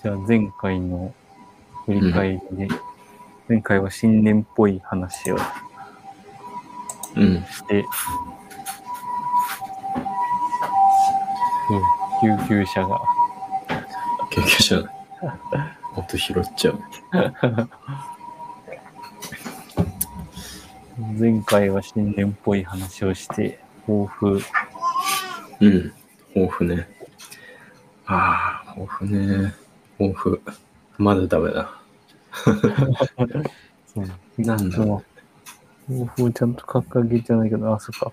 じゃあ前回の振り返りで、前回は新年っぽい話をうん。して、うん、救急車が、救急車、音拾っちゃう。前回は新年っぽい話をして、抱負、うん。抱負ね。ああ、抱負ね。抱負。まだダメだ。なんだその抱負をちゃんと掲げてないけど、あ、そっか。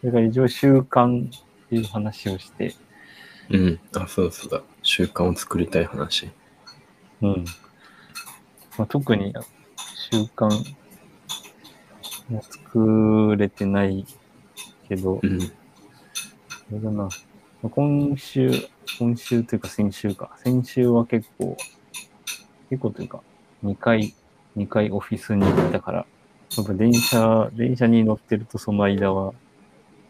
それから一応習慣っていう話をして、うん。あ、そうそうだ。習慣を作りたい話。うん。まあ、特に習慣も作れてないけど、うん。あれだな。まあ今週、今週というか先週か。先週は結構、結構というか、2回、2回オフィスに行ったから、やっぱ電車、電車に乗ってるとその間は、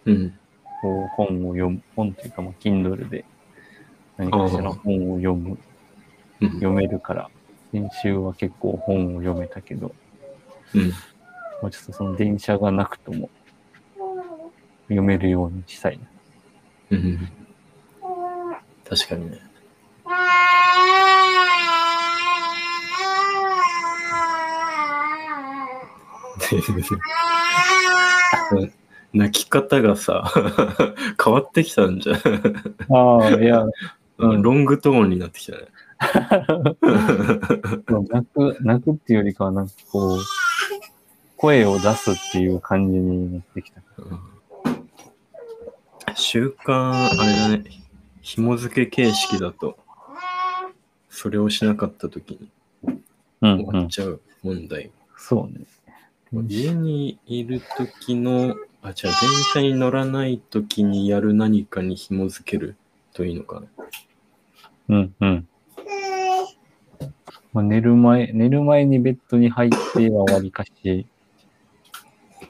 うん。こう本を読む、本というか、まあ、Kindle で何かしら本を読む、うん。読めるから、先週は結構本を読めたけど、うん。まあ、ちょっとその電車がなくとも読めるようにしたいな。うん。確かにね。泣き方がさ、変わってきたんじゃ。ああ、いや、うんロングトーンになってきたね。泣く、泣くっていうよりかは、なんかこう、声を出すっていう感じになってきた。うん習慣、あれだね。紐付け形式だと、それをしなかった時にうん、うん終わっ。ちゃう問題。そうね。家にいる時の、あ、じゃあ電車に乗らない時にやる何かに紐付けるといいのかな？うん、うん。まあ、寝る前、寝る前にベッドに入ってはわりかし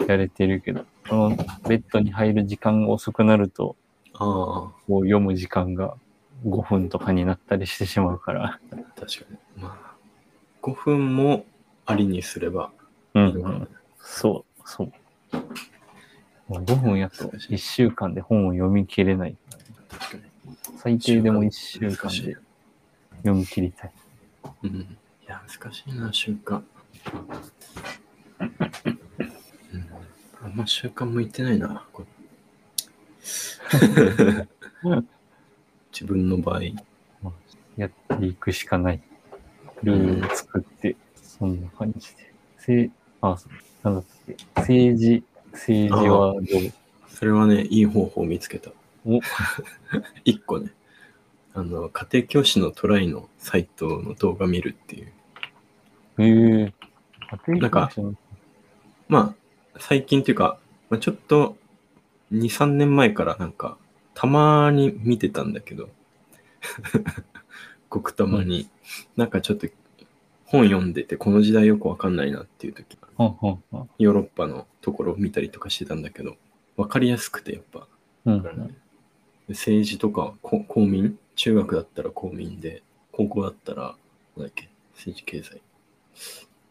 やれてるけど、そのベッドに入る時間が遅くなると、あこう読む時間が5分とかになったりしてしまうから。あ、確かに。まあ、5分もありにすればうん、いいのかな。そう、そう。もう5分やと1週間で本を読み切れない。確かに。最低でも1週間で読み切りたい。うん。いや、難しいな、習慣。うん、あんま習慣向いてないな。これ 自分の場合。やっていくしかない。ルールを作って、そんな感じで。せあ、なんだっけ。政治、政治はどう？それはね、いい方法を見つけた。お 一個ね。あの、家庭教師のトライのサイトの動画見るっていう。えー、家庭なんかまあ、最近っていうか、まあ、ちょっと2、3年前からなんか、たまに見てたんだけど、ごくたまに、なんかちょっと本読んでて、この時代よくわかんないなっていう時、ヨーロッパのところを見たりとかしてたんだけど、わかりやすくてやっぱ、ね。政治とかこ公民？中学だったら公民で、高校だったら、なんだっけ、政治経済。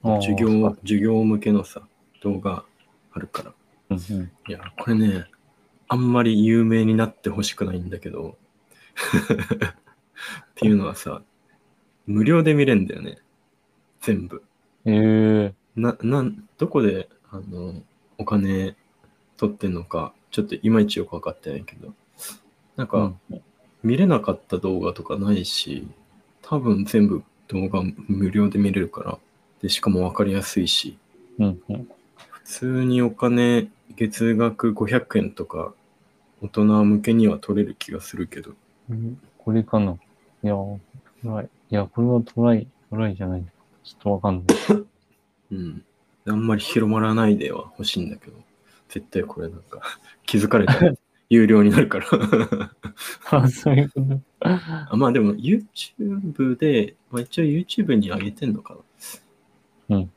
授業、授業向けのさ、動画あるから。うんうん。いや、これね、あんまり有名になってほしくないんだけど、っていうのはさ、無料で見れんだよね。全部。えー、な、なん、どこで、あの、お金取ってんのか、ちょっといまいちよくわかってないけど、なんか、うん。見れなかった動画とかないし、多分全部動画無料で見れるから、で、しかもわかりやすいし、うんうん。普通にお金、月額500円とか、大人向けには取れる気がするけど、うんこれかないや、トライ。いや、これはトライ、トライじゃない。ちょっとわかんない。うん。あんまり広まらないでは欲しいんだけど、絶対これなんか、気づかれたら 有料になるから。あ、そういうこと。あまあでも YouTube で、まあ一応 YouTube に上げてんのかな。うん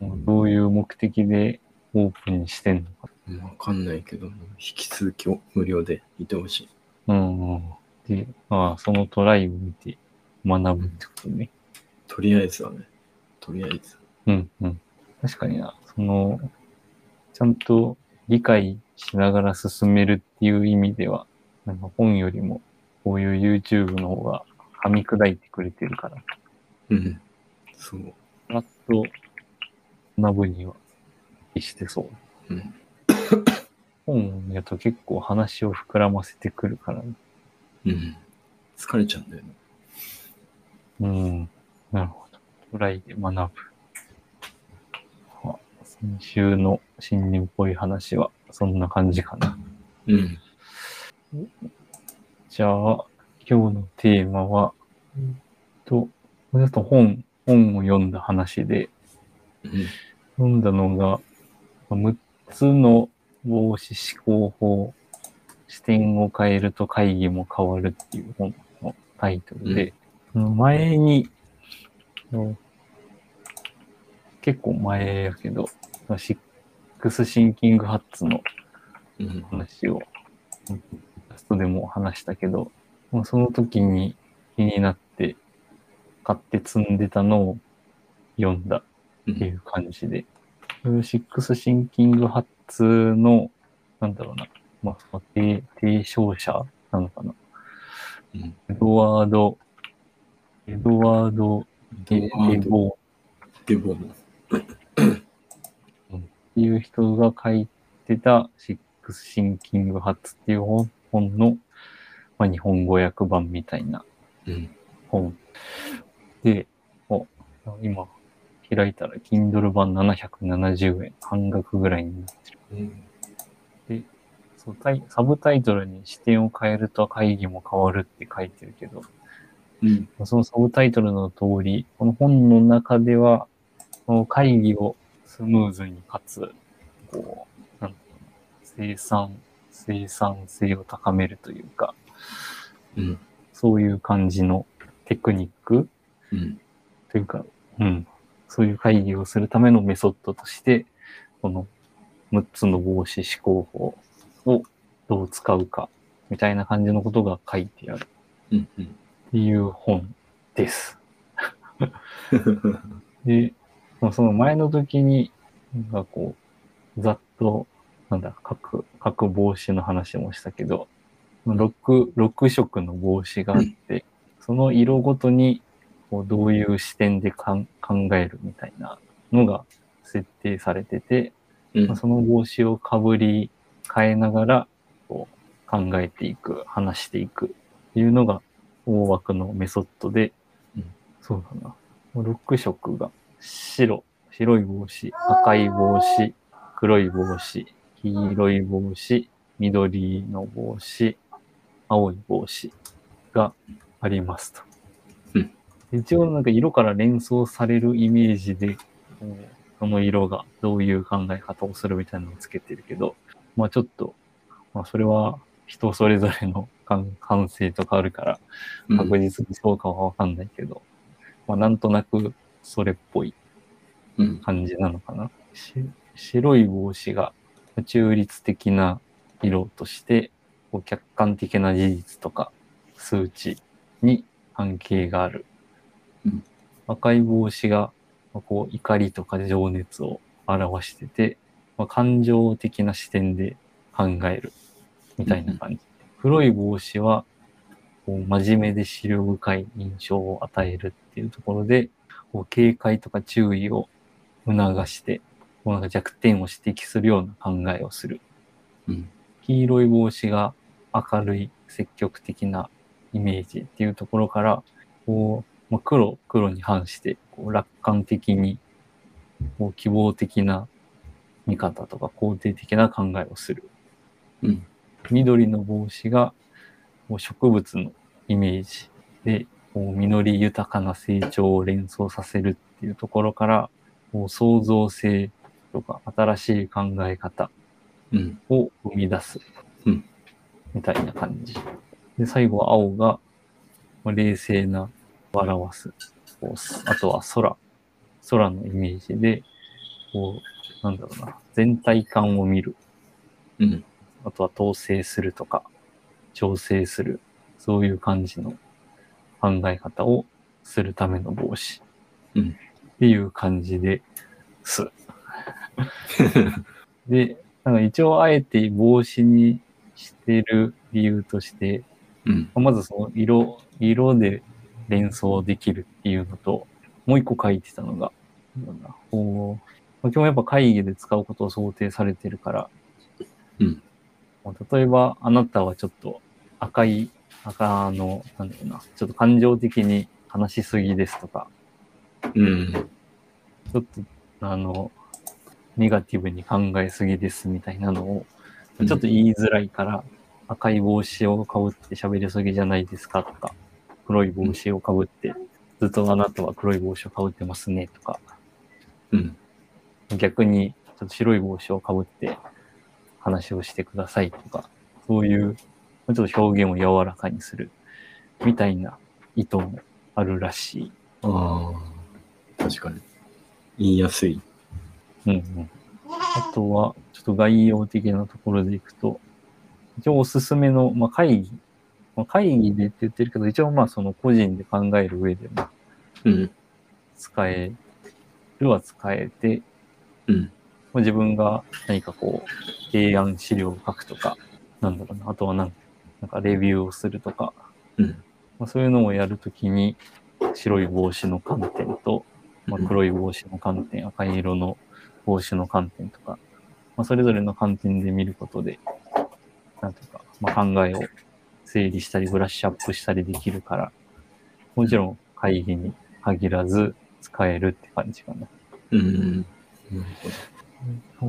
うん。どういう目的でオープンにしてんのか。うんわかんないけど、引き続き無料でいてほしい。うんうん。で、ああ、そのトライを見て、学ぶってことね。とりあえずはね。とりあえず。うんうん。確かにな、その、ちゃんと理解しながら進めるっていう意味では、なんか本よりもこういう YouTube の方が噛み砕いてくれてるから、うん。そう。パッと学ぶには適してそう。うん。本やと結構話を膨らませてくるから、ね、うん。疲れちゃうんだよね。うん。なるほど。トライで学ぶ。あ先週の新年っぽい話はそんな感じかな。うん。じゃあ、今日のテーマは、と、これだと本、本を読んだ話で、うん。読んだのが、6つの防止思考法、視点を変えると会議も変わるっていう本のタイトルで、その前に、の結構前やけど、シックスシンキングハッツのうん。話を、ラストでも話したけど、もうその時に気になって買って積んでたのを読んだうん。っていう感じで、シックスシンキングハッツの、なんだろうな、まあ、その提提唱者なのかな。うん。エドワード、エドワード・ゲエドワードゲボーデボの。っていう人が書いてたシックスシンキングハッツっていう本本の、まあ、日本語訳版みたいなうん。本で、お今開いたら Kindle 版770円、半額ぐらいになってる。うん。そうタイサブタイトルに視点を変えると会議も変わるって書いてるけど、うん。そのサブタイトルの通り、この本の中では、この会議をスムーズにかつ、こう、なん生産、生産性を高めるというか、うん。そういう感じのテクニックうん。というか、うん、そういう会議をするためのメソッドとして、この6つの防止思考法をどう使うか、みたいな感じのことが書いてあるっうん。うん。ていう本です。で、まあその前の時に、なんかこう、ざっと、なんだ、各、各帽子の話もしたけど、6、6色の帽子があって、その色ごとに、こうどういう視点でかん考えるみたいなのが設定されてて、うんまあ、その帽子をかぶり変えながら、こう考えていく、話していくっていうのが大枠のメソッドで、うんそうだな。6色が白、白い帽子、赤い帽子、黒い帽子、黄色い帽子、緑の帽子、青い帽子がありますと。うん一応なんか色から連想されるイメージで、その色がどういう考え方をするみたいなのをつけてるけど、まあちょっと、まあそれは人それぞれの感感性とかあるから、うん。確実にそうかはわかんないけど、まあなんとなくそれっぽいうん。感じなのかな。し白い帽子が中立的な色として、こう客観的な事実とか数値に関係がある。うん赤い帽子がまあこう怒りとか情熱を表してて、まあ、感情的な視点で考えるみたいな感じ。黒い帽子はこう真面目で資料深い印象を与えるっていうところで、こう警戒とか注意を促して、こうなんか弱点を指摘するような考えをする。うん。黄色い帽子が明るい積極的なイメージっていうところから、こう、まあ、黒、黒に反して、こう楽観的に、こう希望的な見方とか肯定的な考えをする。うん。緑の帽子がこう植物のイメージで、こう実り豊かな成長を連想させるっていうところから、こう創造性とか新しい考え方うん。を生み出す。うんみたいな感じ。で、最後は青が、まあ冷静な、表す。あとは空。空のイメージで、こう、なんだろうな、全体感を見る。うん。あとは統制するとか、調整する。そういう感じの考え方をするための帽子うんっていう感じです。で、なんか一応あえて帽子にしてる理由として、うん。まずその色、色で連想できるっていうのと、もう一個書いてたのが、なん。だこう、まあ基本やっぱ会議で使うことを想定されてるから、うん。まあ例えばあなたはちょっと赤い、赤の、なんだろうな、ちょっと感情的に話しすぎですとか、うん。ちょっと、あの、ネガティブに考えすぎですみたいなのを、ちょっと言いづらいから、赤い帽子をかぶって喋りすぎじゃないですかとか、黒い帽子をかぶって、ずっとあなたは黒い帽子をかぶってますねとか、うん。逆にちょっと白い帽子をかぶって話をしてくださいとか、そういう、ちょっと表現を柔らかにするみたいな意図もあるらしい。ああ、確かに。言いやすい。うんうん。あとは、ちょっと概要的なところでいくと、一応おすすめの、まあ、会議、まあ、会議でって言ってるけど、一応まあその個人で考える上でもうん。使えるは使えて、うん。まあ自分が何かこう、提案資料を書くとか、なんだろうな、あとはなんなんかレビューをするとか、うん。まあ、そういうのをやるときに、白い帽子の観点と、まあ、黒い帽子の観点、赤い色の帽子の観点とか、まあ、それぞれの観点で見ることで、なんていうか、まあ、考えを整理したり、ブラッシュアップしたりできるから、もちろん会議に限らず使えるって感じかな。うん。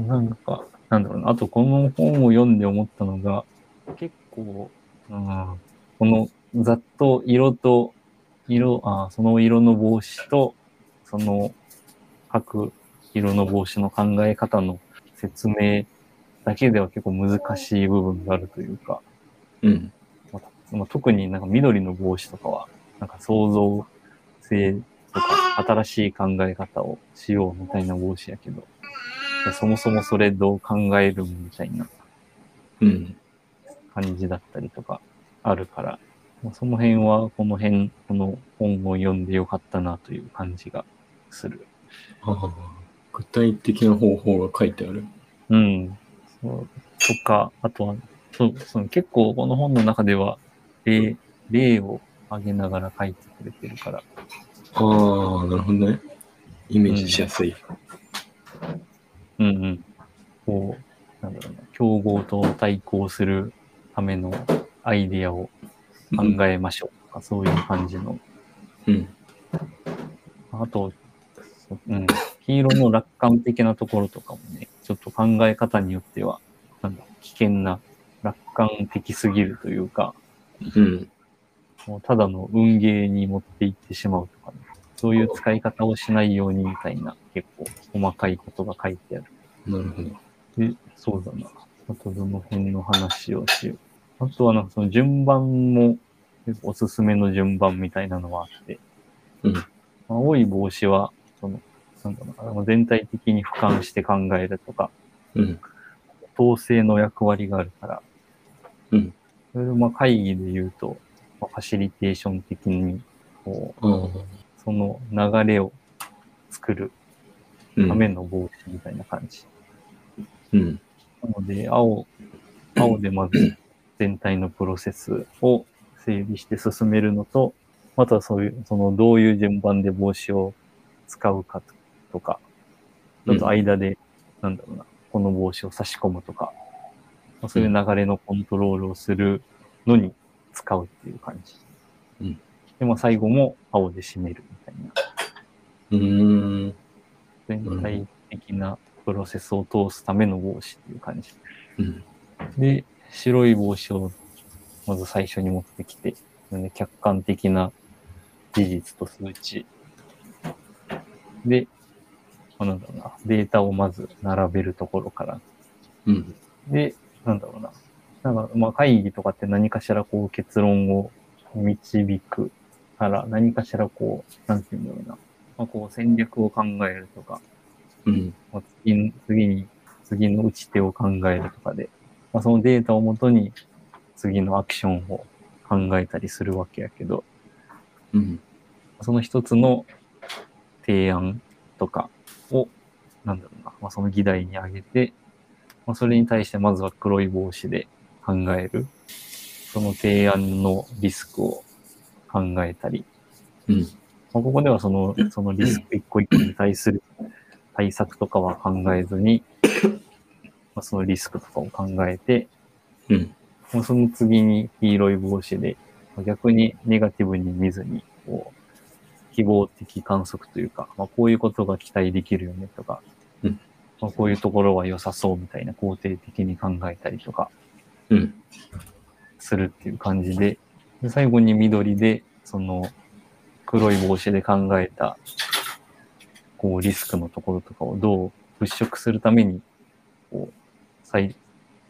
なんか、なんだろうな。あと、この本を読んで思ったのが、結構、うん、このざっと色と、色、あその色の帽子と、その各色の帽子の考え方の説明だけでは結構難しい部分があるというか、うん。まあまあ、特になんか緑の帽子とかは、なんか創造性とか新しい考え方をしようみたいな帽子やけど、そもそもそれどう考えるみたいなうん。感じだったりとかあるから、まあその辺はこの辺、この本を読んでよかったなという感じがする。具体的な方法が書いてある。うん。そうとか、あとは、そうその結構この本の中では例、例を挙げながら書いてくれてるから、ああ、なるほどね。イメージしやすい。うんうん。こう、なんだろうな、競合と対抗するためのアイディアを考えましょうとか、そういう感じの。うん。あと、そうん、黄色の楽観的なところとかもね、ちょっと考え方によっては、なんだ、危険な、楽観的すぎるというか、うん。もうただの運ゲーに持っていってしまうとかね、そういう使い方をしないようにみたいな、結構細かいことが書いてある。なるほど。で、そうだな。あとどの辺の話をしよう。あとはなんかその順番も、おすすめの順番みたいなのはあって、うん。まあ青い帽子は、その、なんだろう全体的に俯瞰して考えるとか、うん。統制の役割があるから、うん。それでまあ会議で言うと、まあ、ファシリテーション的に、こう、ああ。その流れを作るうんための帽子みたいな感じ。うん。なので、青、青でまず全体のプロセスを整理して進めるのと、またはそういう、そのどういう順番で帽子を使うかとか、ちょっと間で、なんだろうな、この帽子を差し込むとか、まあそういう流れのコントロールをするのに使うっていう感じ。うんで、まあ最後も青で締めるみたいな。うーん。全体的なプロセスを通すための帽子っていう感じ。うん。で、白い帽子をまず最初に持ってきて、ね客観的な事実と数値。で、まあなんだろうな、データをまず並べるところから。うん。で、なんだろうな。なんか、まあ会議とかって何かしらこう結論を導くから、何かしらこう、なんていうんだろうな。まあこう戦略を考えるとか、うん。まあ次に、次に、次の打ち手を考えるとかで、まあ、そのデータをもとに次のアクションを考えたりするわけやけど、うん。その一つの提案とかを、なんだろうな、まあ、その議題に挙げて、まあ、それに対してまずは黒い帽子で考える。その提案のリスクを考えたり、うん。まあ、ここではその、そのリスク一個一個に対する対策とかは考えずに、まあ、そのリスクとかを考えて、うん。もうその次に黄色い帽子で、まあ逆にネガティブに見ずに、こう、希望的観測というか、まあ、こういうことが期待できるよねとか、うんまあ、こういうところは良さそうみたいな肯定的に考えたりとかうん。するっていう感じで、で最後に緑で、その黒い帽子で考えた、こうリスクのところとかをどう払拭するために、こう、再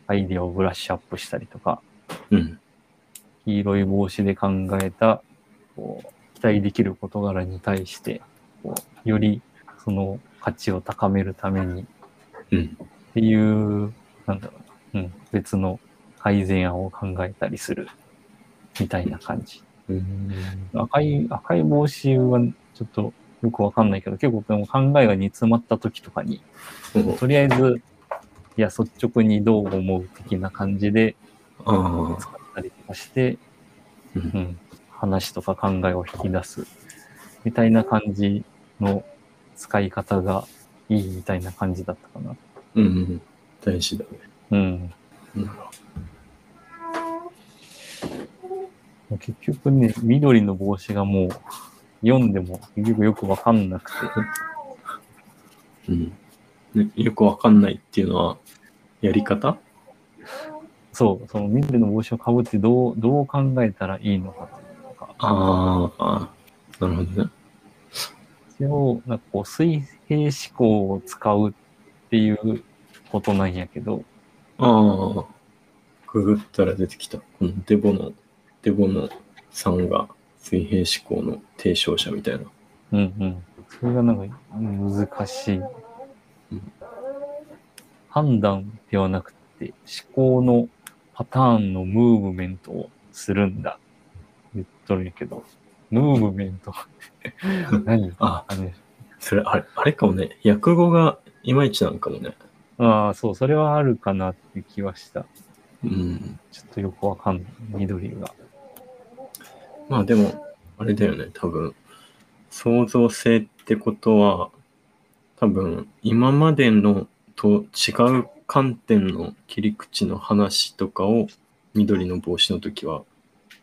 アイディアをブラッシュアップしたりとか、うん。黄色い帽子で考えた、こう、期待できる事柄に対して、こう、よりその価値を高めるためにうん。っていう、なんだろうな、うん、別の改善案を考えたりする、みたいな感じ。うん。赤い、赤い帽子はちょっとよくわかんないけど、結構でも考えが煮詰まった時とかに、とりあえず、いや、率直にどう思う的な感じで。使ったりとかして、う。うんん、話とか考えを引き出す、みたいな感じの使い方がいいみたいな感じだったかな。うん。大事だね。うん。うん結局ね、緑の帽子がもう読んでも結局よくわかんなくて、うん。ね、よくわかんないっていうのは、やり方？そう、その緑の帽子をかぶってどう、どう考えたらいいのかというのが、ああ、なるほどね。一応、なんかこう、水平思考を使うっていうことなんやけど、ああ、ググったら出てきた。このデボの、デボのさんが水平思考の提唱者みたいな。うんうん。それがなんか難しい。うん判断ではなくて、思考のパターンのムーブメントをするんだ。言っとるんやけど、ムーブメント 何？ああのそれ、あれ、あれかもね。訳語がいまいちなんかもね。ああ、そう、それはあるかなって気はした。うん。ちょっとよくわかんない。緑が。まあでも、あれだよね。多分、創造性ってことは、多分、今までのと違う観点の切り口の話とかを緑の帽子の時は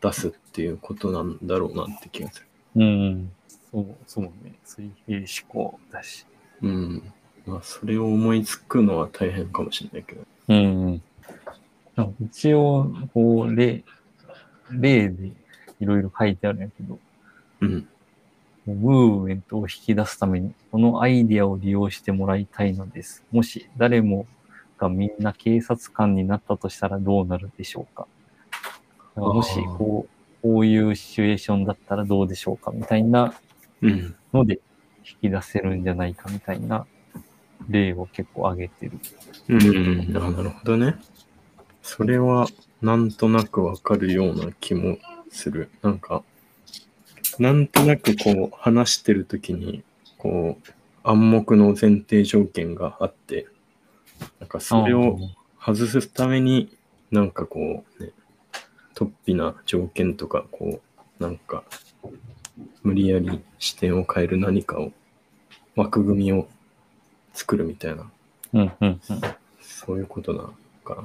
出すっていうことなんだろうなって気がする。うん。そう、そうね。水平思考だし。うん。まあ、それを思いつくのは大変かもしれないけど。うん。一応、こう、例、例でいろいろ書いてあるんやけど、うん。ムーブメントを引き出すために、このアイデアを利用してもらいたいのです。もし誰もがみんな警察官になったとしたらどうなるでしょうか。もしこう、こういうシチュエーションだったらどうでしょうかみたいなうん。ので引き出せるんじゃないかみたいな例を結構挙げてる。うん。あなるほどね。それは、なんとなくわかるような気もする。なんか、なんとなくこう、話してるときに、こう、暗黙の前提条件があって、なんかそれを外すために、なんかこう、ね、突飛な条件とか、こう、なんか、無理やり視点を変える何かを、枠組みを作るみたいな、うんうんうん。そういうことなのかな。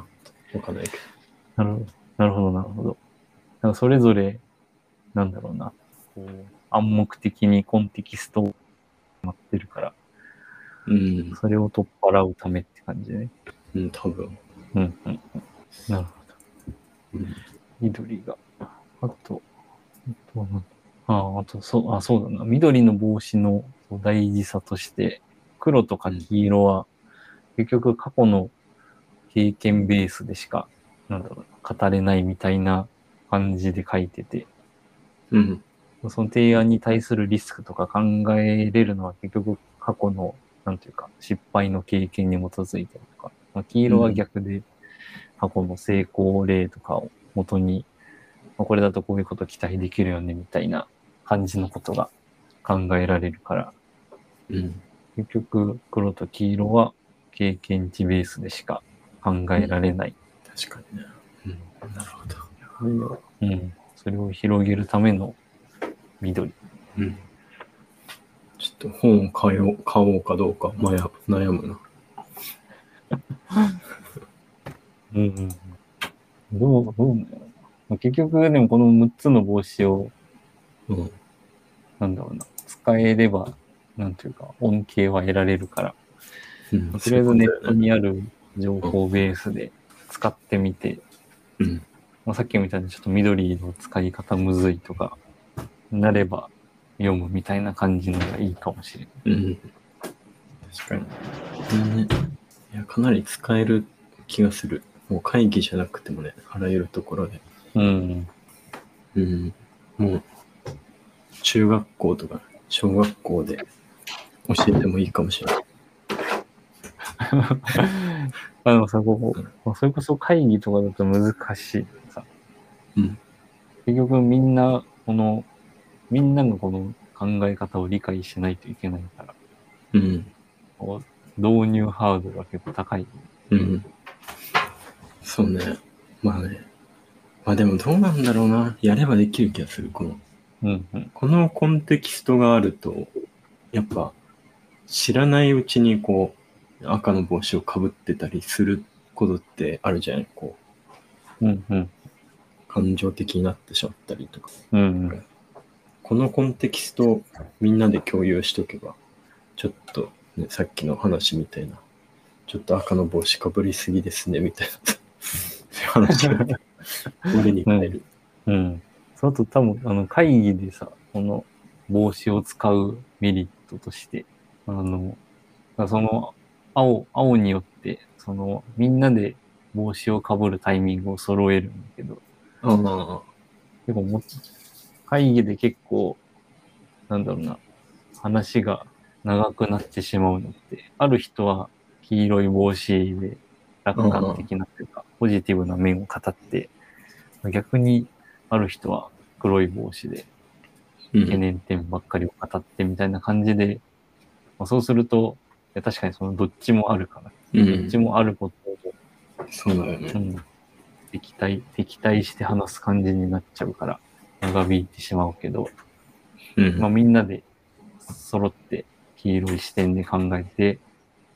わかんないけなるほど。なるほど、なるほど。なんかそれぞれ、なんだろうな、こう暗黙的にコンテキストを待ってるから、ど。うん。それを取っ払うためって感じね。うん、多分。うんうんうん。なるほど。うん。緑が。あと、あとはなんだああ、あと、そう、あ、そうだな。緑の帽子の大事さとして、黒とか黄色は、結局過去の経験ベースでしか、なんだろうな、語れないみたいな感じで書いてて、うん。その提案に対するリスクとか考えれるのは結局過去の、なんていうか、失敗の経験に基づいてるとか、まあ、黄色は逆で過去の成功例とかを元に、まあ、これだとこういうこと期待できるよねみたいな感じのことが考えられるから、うん。結局黒と黄色は経験値ベースでしか考えられない。確かにね。うん。なるほど。それをうん。それを広げるための緑。うん。ちょっと本を買おう買おうかどうか悩悩むな。うんうん。どう、どうなんやろな結局、でもこの6つの帽子を、うん。なんだろうな、使えれば、なんていうか、恩恵は得られるから、うん、とりあえずネットにある情報ベースで使ってみて、ことだよねまあ、さっきみたいにちょっと緑の使い方むずいとか、なれば読むみたいな感じのがいいかもしれない。うん。うん。確かに。うんね、いや、かなり使える気がする。もう会議じゃなくてもね、あらゆるところで。うん。うん。もう、中学校とか小学校で教えてもいいかもしれない。あのさ、ここ、それこそ会議とかだと難しいさ。うん。結局みんな、この、みんながこの考え方を理解しないといけないから、うん。こう導入ハードルが結構高い。うん。そうね。まあね。まあでもどうなんだろうな。やればできる気がする。この、うんうん。このコンテキストがあると、やっぱ知らないうちにこう、赤の帽子をかぶってたりすることってあるじゃないこう、うんうん。感情的になってしまったりとか。うんうん。このコンテキストをみんなで共有しとけば、ちょっと、ね、さっきの話みたいな、ちょっと赤の帽子かぶりすぎですね、みたいな。話が 俺に変える。うん。その後多分、あの、会議でさ、この帽子を使うメリットとして、あの、その、青、青によって、その、みんなで帽子をかぶるタイミングを揃えるんだけど、ああ、結構も、会議で結構、なんだろうな、話が長くなってしまうのって、ある人は黄色い帽子で楽観的なというか、ポジティブな面を語って、逆にある人は黒い帽子でうん。懸念点ばっかりを語ってみたいな感じで、まあ、そうすると、いや確かにそのどっちもあるから、うんどっちもあることをそうだよねう。ん、敵対、敵対して話す感じになっちゃうから、長引いてしまうけど、うん。まあみんなで揃って黄色い視点で考えて、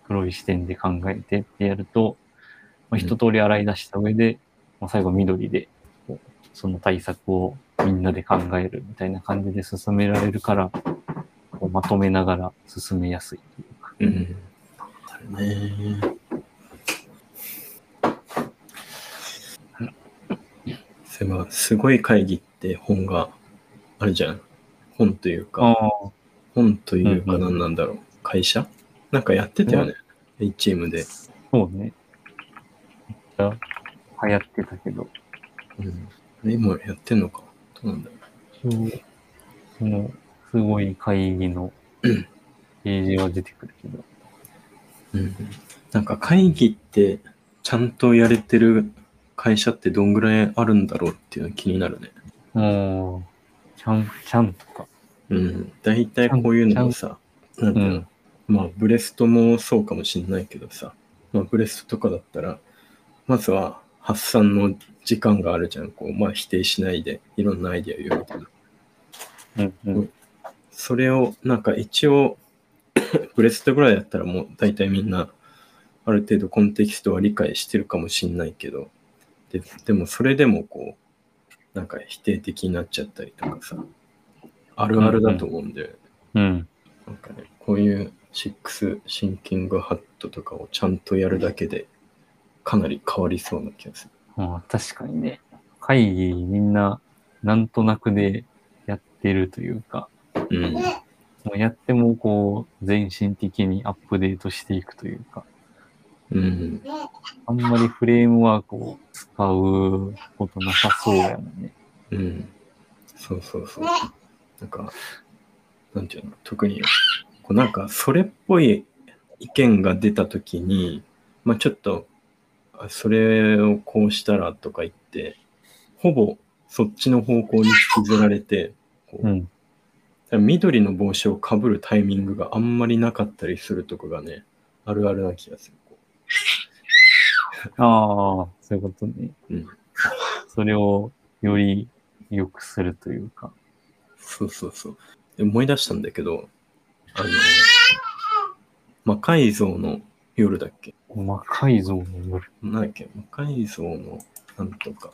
黒い視点で考えてってやると、まあ、一通り洗い出した上で、まあ、最後緑で、その対策をみんなで考えるみたいな感じで進められるから、こうまとめながら進めやすいというか。うん。だね。そういえば、すごい会議って本があるじゃん。本というか、あ本というかうんうん何なんだろう。会社？なんかやってたよね。A チームで。そうね。めっちゃ流行ってたけど、うん。今やってんのか？どうなんだろ一応、その、すごい会議の ページは出てくるけど、う。うん。なんか会議ってちゃんとやれてる会社ってどんぐらいあるんだろうっていうの気になるね。もう、ちゃん、ちゃんとか。うん。大体こういうのもさ、なんていうの、うんまあ、ブレストもそうかもしんないけどさ、まあ、ブレストとかだったら、まずは発散の時間があるじゃん。こう、まあ、否定しないで、いろんなアイデアを言うみたいな。うんうん。それを、なんか一応、ブレストぐらいだったらもう大体みんな、ある程度コンテキストは理解してるかもしんないけど、ででもそれでもこう、なんか否定的になっちゃったりとかさ、あるあるだと思うんで、うん。なんかね、こういうシックスシンキングハットとかをちゃんとやるだけで、かなり変わりそうな気がする。ああ確かにね。会議みんな、なんとなくでやってるというか、うん。もうやってもこう、全身的にアップデートしていくというか、うん。あんまりフレームワークを使うことなさそうやもんね。うん。そうそうそう。なんか、なんていうの、特に、こうなんか、それっぽい意見が出たときに、まあちょっと、あそれをこうしたらとか言って、ほぼそっちの方向に引きずられて、こううん。緑の帽子をかぶるタイミングがあんまりなかったりするとこがね、あるあるな気がする。ああ、そういうことね。うん。それをより良くするというか。そうそうそう。で思い出したんだけど、あの、魔改造の夜だっけ？魔改造の夜。なんだっけ？魔改造のなんとか。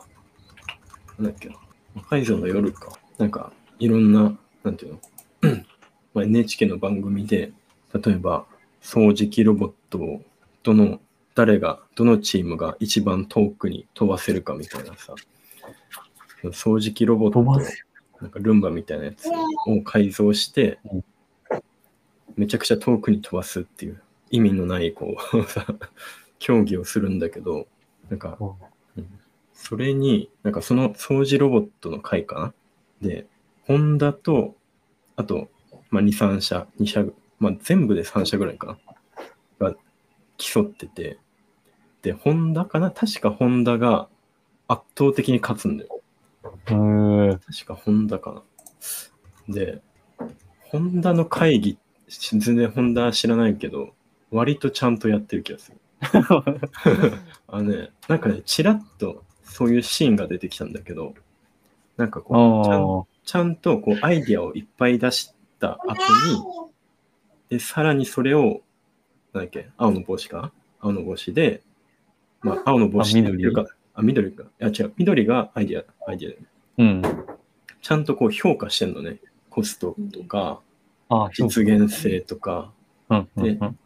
なんだっけな？魔改造の夜か。なんか、いろんな、なんていうの？まあ NHK の番組で、例えば、掃除機ロボットを、どの、誰が、どのチームが一番遠くに飛ばせるかみたいなさ、掃除機ロボットなんかルンバみたいなやつを改造してうん、めちゃくちゃ遠くに飛ばすっていう意味のない、こう、さ競技をするんだけど、なんか、うん。それに、なんかその掃除ロボットの回かな？で、ホンダと、あと、まあ、2、3社、2社、まあ、全部で3社ぐらいかな？が競ってて、で、ホンダかな？確かホンダが圧倒的に勝つんだよ。確かホンダかな？で、ホンダの会議、全然ホンダ知らないけど、割とちゃんとやってる気がする。あのね、なんかね、ちらっとそういうシーンが出てきたんだけど、なんかこう、ちゃんああ。ちゃんとこうアイディアをいっぱい出した後に、で、さらにそれを、なんだっけ、青の帽子か？青の帽子で、まあ、青の帽子あ緑か、あ、緑か。いや、違う、緑がアイディア、アイディアうん。ちゃんとこう評価してんのね。コストとか、ああ、実現性とか、うんうんうん。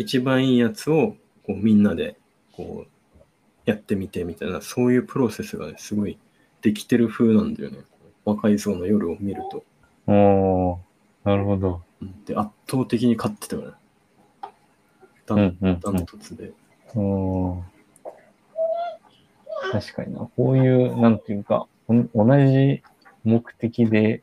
一番いいやつをこうみんなでこうやってみてみたいな、そういうプロセスがね、すごいできてる風なんだよね。魔改造の夜を見ると。おー、なるほど。うんで、圧倒的に勝ってたよね。ダンうんうんダントツで。うん。確かにな。こういう、なんていうか、同じ目的で、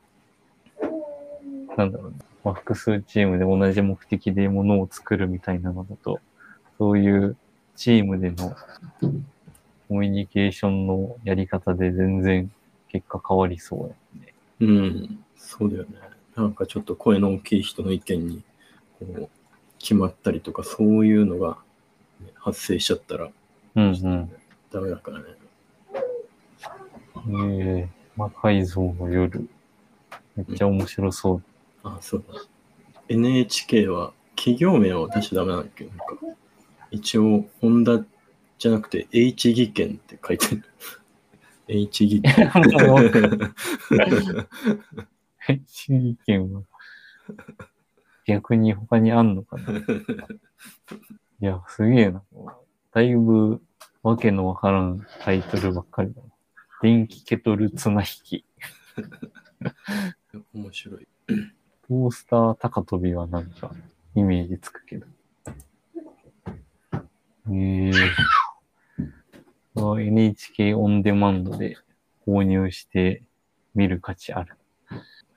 なんだろうな。まあ、複数チームで同じ目的でものを作るみたいなのだと、そういうチームでのコミュニケーションのやり方で全然結果変わりそうやね。うん、そうだよね。なんかちょっと声の大きい人の意見にこう決まったりとか、そういうのが、ね発生しちゃったらうんうん。ダメだからね。ええ魔改造の夜。めっちゃ面白そう。あ、そうだ。NHK は企業名を出しちゃダメなんだけ？ど、なんか一応、ホンダじゃなくて H 技研って書いてる。H 技研。注意見は逆に他にあんのかな？いや、すげえな。だいぶわけのわからんタイトルばっかりだな。電気ケトル綱引き。面白い。トースター高跳びはなんかイメージつくけど。ええあ NHK オンデマンドで購入して見る価値ある。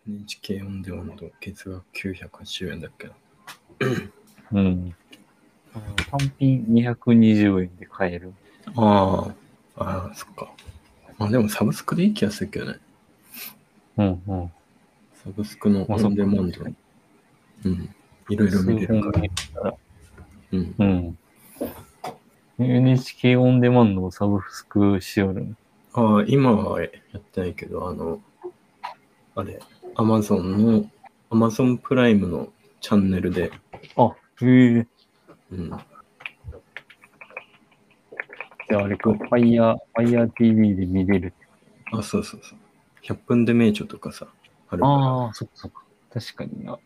NHK オンデマンド、月額980円だっけな。うん。単品220円で買える。ああ、ああ、そっか。まあでもサブスクでいい気がするけどね。うんうん。サブスクのまあオンデマンド。うん。いろいろ見れるから。うん。うん。NHK オンデマンドをサブスクしよるん。ああ、今はやってないけど、あの、あれ、アマゾンの、アマゾンプライムのチャンネルで、あ、へえ。うん。じゃああれか、ファイヤー、ファイヤー TV で見れる。あ、そうそうそう。100分で名著とかさ、あるから。ああ、そっかそっか。確かにな。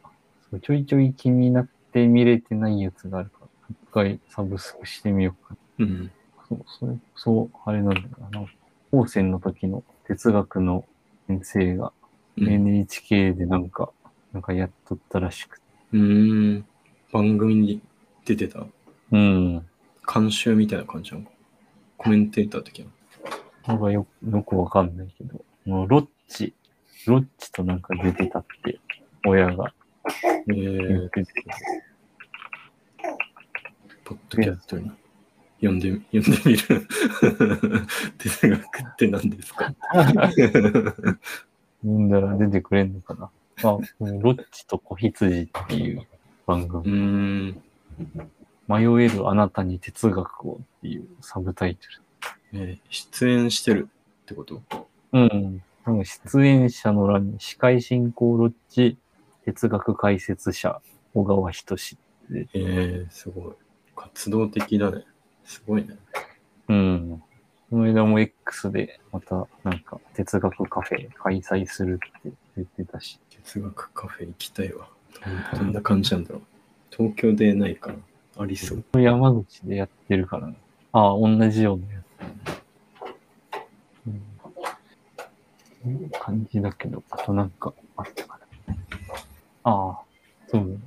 そうちょいちょい気になって見れてないやつがあるから、一回サブスクしてみようかな。うん。そう、それ、そう、あれなんだよな。高専の時の哲学の先生がうん。NHK でなんか、なんかやっとったらしくて。うーん。番組に出てた？うん。監修みたいな感じなのか？コメンテーター的な？なんかよよくわかんないけど、ロッチ、ロッチとなんか出てたって、親がえ言ーポッドキャストに読んで、読んでみる。哲学って何ですか？読んだら出てくれんのかな？あ、ロッチと子羊っていう番う組。迷えるあなたに哲学をっていうサブタイトえー出演してるってことル。うん。多分出演者の欄に司会進行ロッチ、哲学解説者、小川仁志で。えー、すごい。活動的だね。すごいね。うん。この間も X でまたなんか哲学カフェ開催するって言ってたし。哲学カフェ行きたいわ。どんな感じなんだろう。東京でないから、ありそう。山口でやってるからね。ああ、同じようなやつ。うん。こういう感じだけど、あとなんかあったかな。ああ、そう。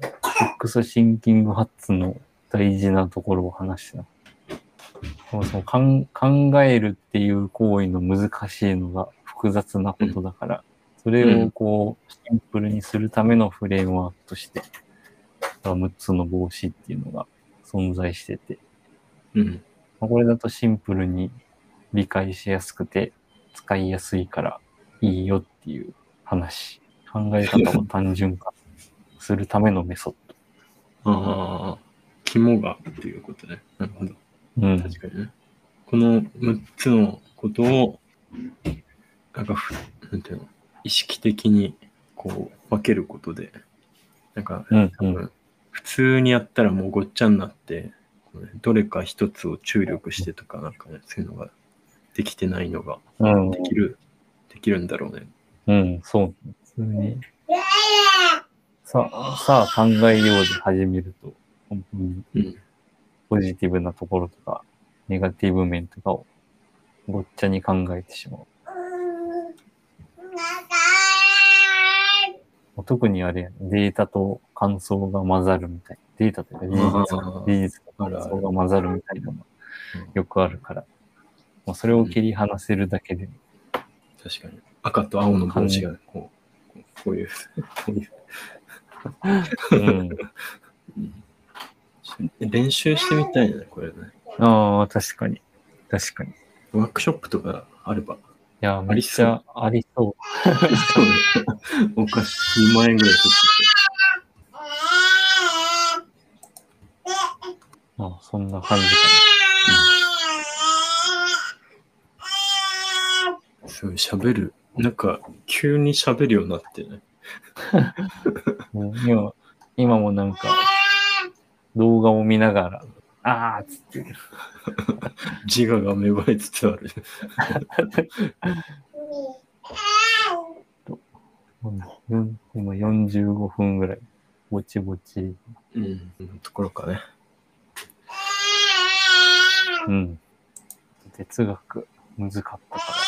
X シンキングハッツの大事なところを話してた。そもそもかん考えるっていう行為の難しいのが複雑なことだから、それをこう、シンプルにするためのフレームワークとして、6つの帽子っていうのが存在してて、うん。まあこれだとシンプルに理解しやすくて使いやすいからいいよっていう話。考え方を単純化するためのメソッああ、肝がっていうことね。なるほど。ド。うん。確かにね。この6つのことを、なんかふ、なんていうの、意識的にこう分けることで、なんか、うん多分普通にやったらもうごっちゃになって、どれか一つを注力してとか、なんかね、そういうのができてないのが、うんで。きる、できるんだろうね。うん、そう。普通に。さあ、さあ考えようで始めると、本当に。うん。ポジティブなところとか、ネガティブ面とかをごっちゃに考えてしまう。特にあれデータと感想が混ざるみたい。データというか事実あかー事実と感想が混ざるみたいなのがうん。よくあるから、もうそれを切り離せるだけで、確かに。赤と青の帽子が、こう、こういう、こういううん。練習してみたいね、これね。ああ、確かに。確かに。いワークショップとかあれば。や、めっちゃありそう。そうね。お菓子2万円ぐらい取ああそんな感じかってて。すごい喋る。なんか、急に喋るようになってね。な。もう今、今もなんか、動画を見ながら、あーっつってる。自我が芽生えつつある。う ん今45分ぐらい、ぼちぼち。うん。ところかね。うん。哲学、難かったから、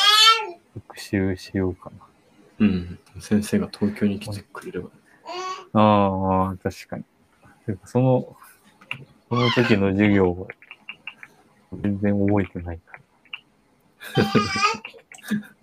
復習しようかうん。先生が東京に来てくれれば。な。ああ、確かに。その、その時の授業は、全然覚えてないから。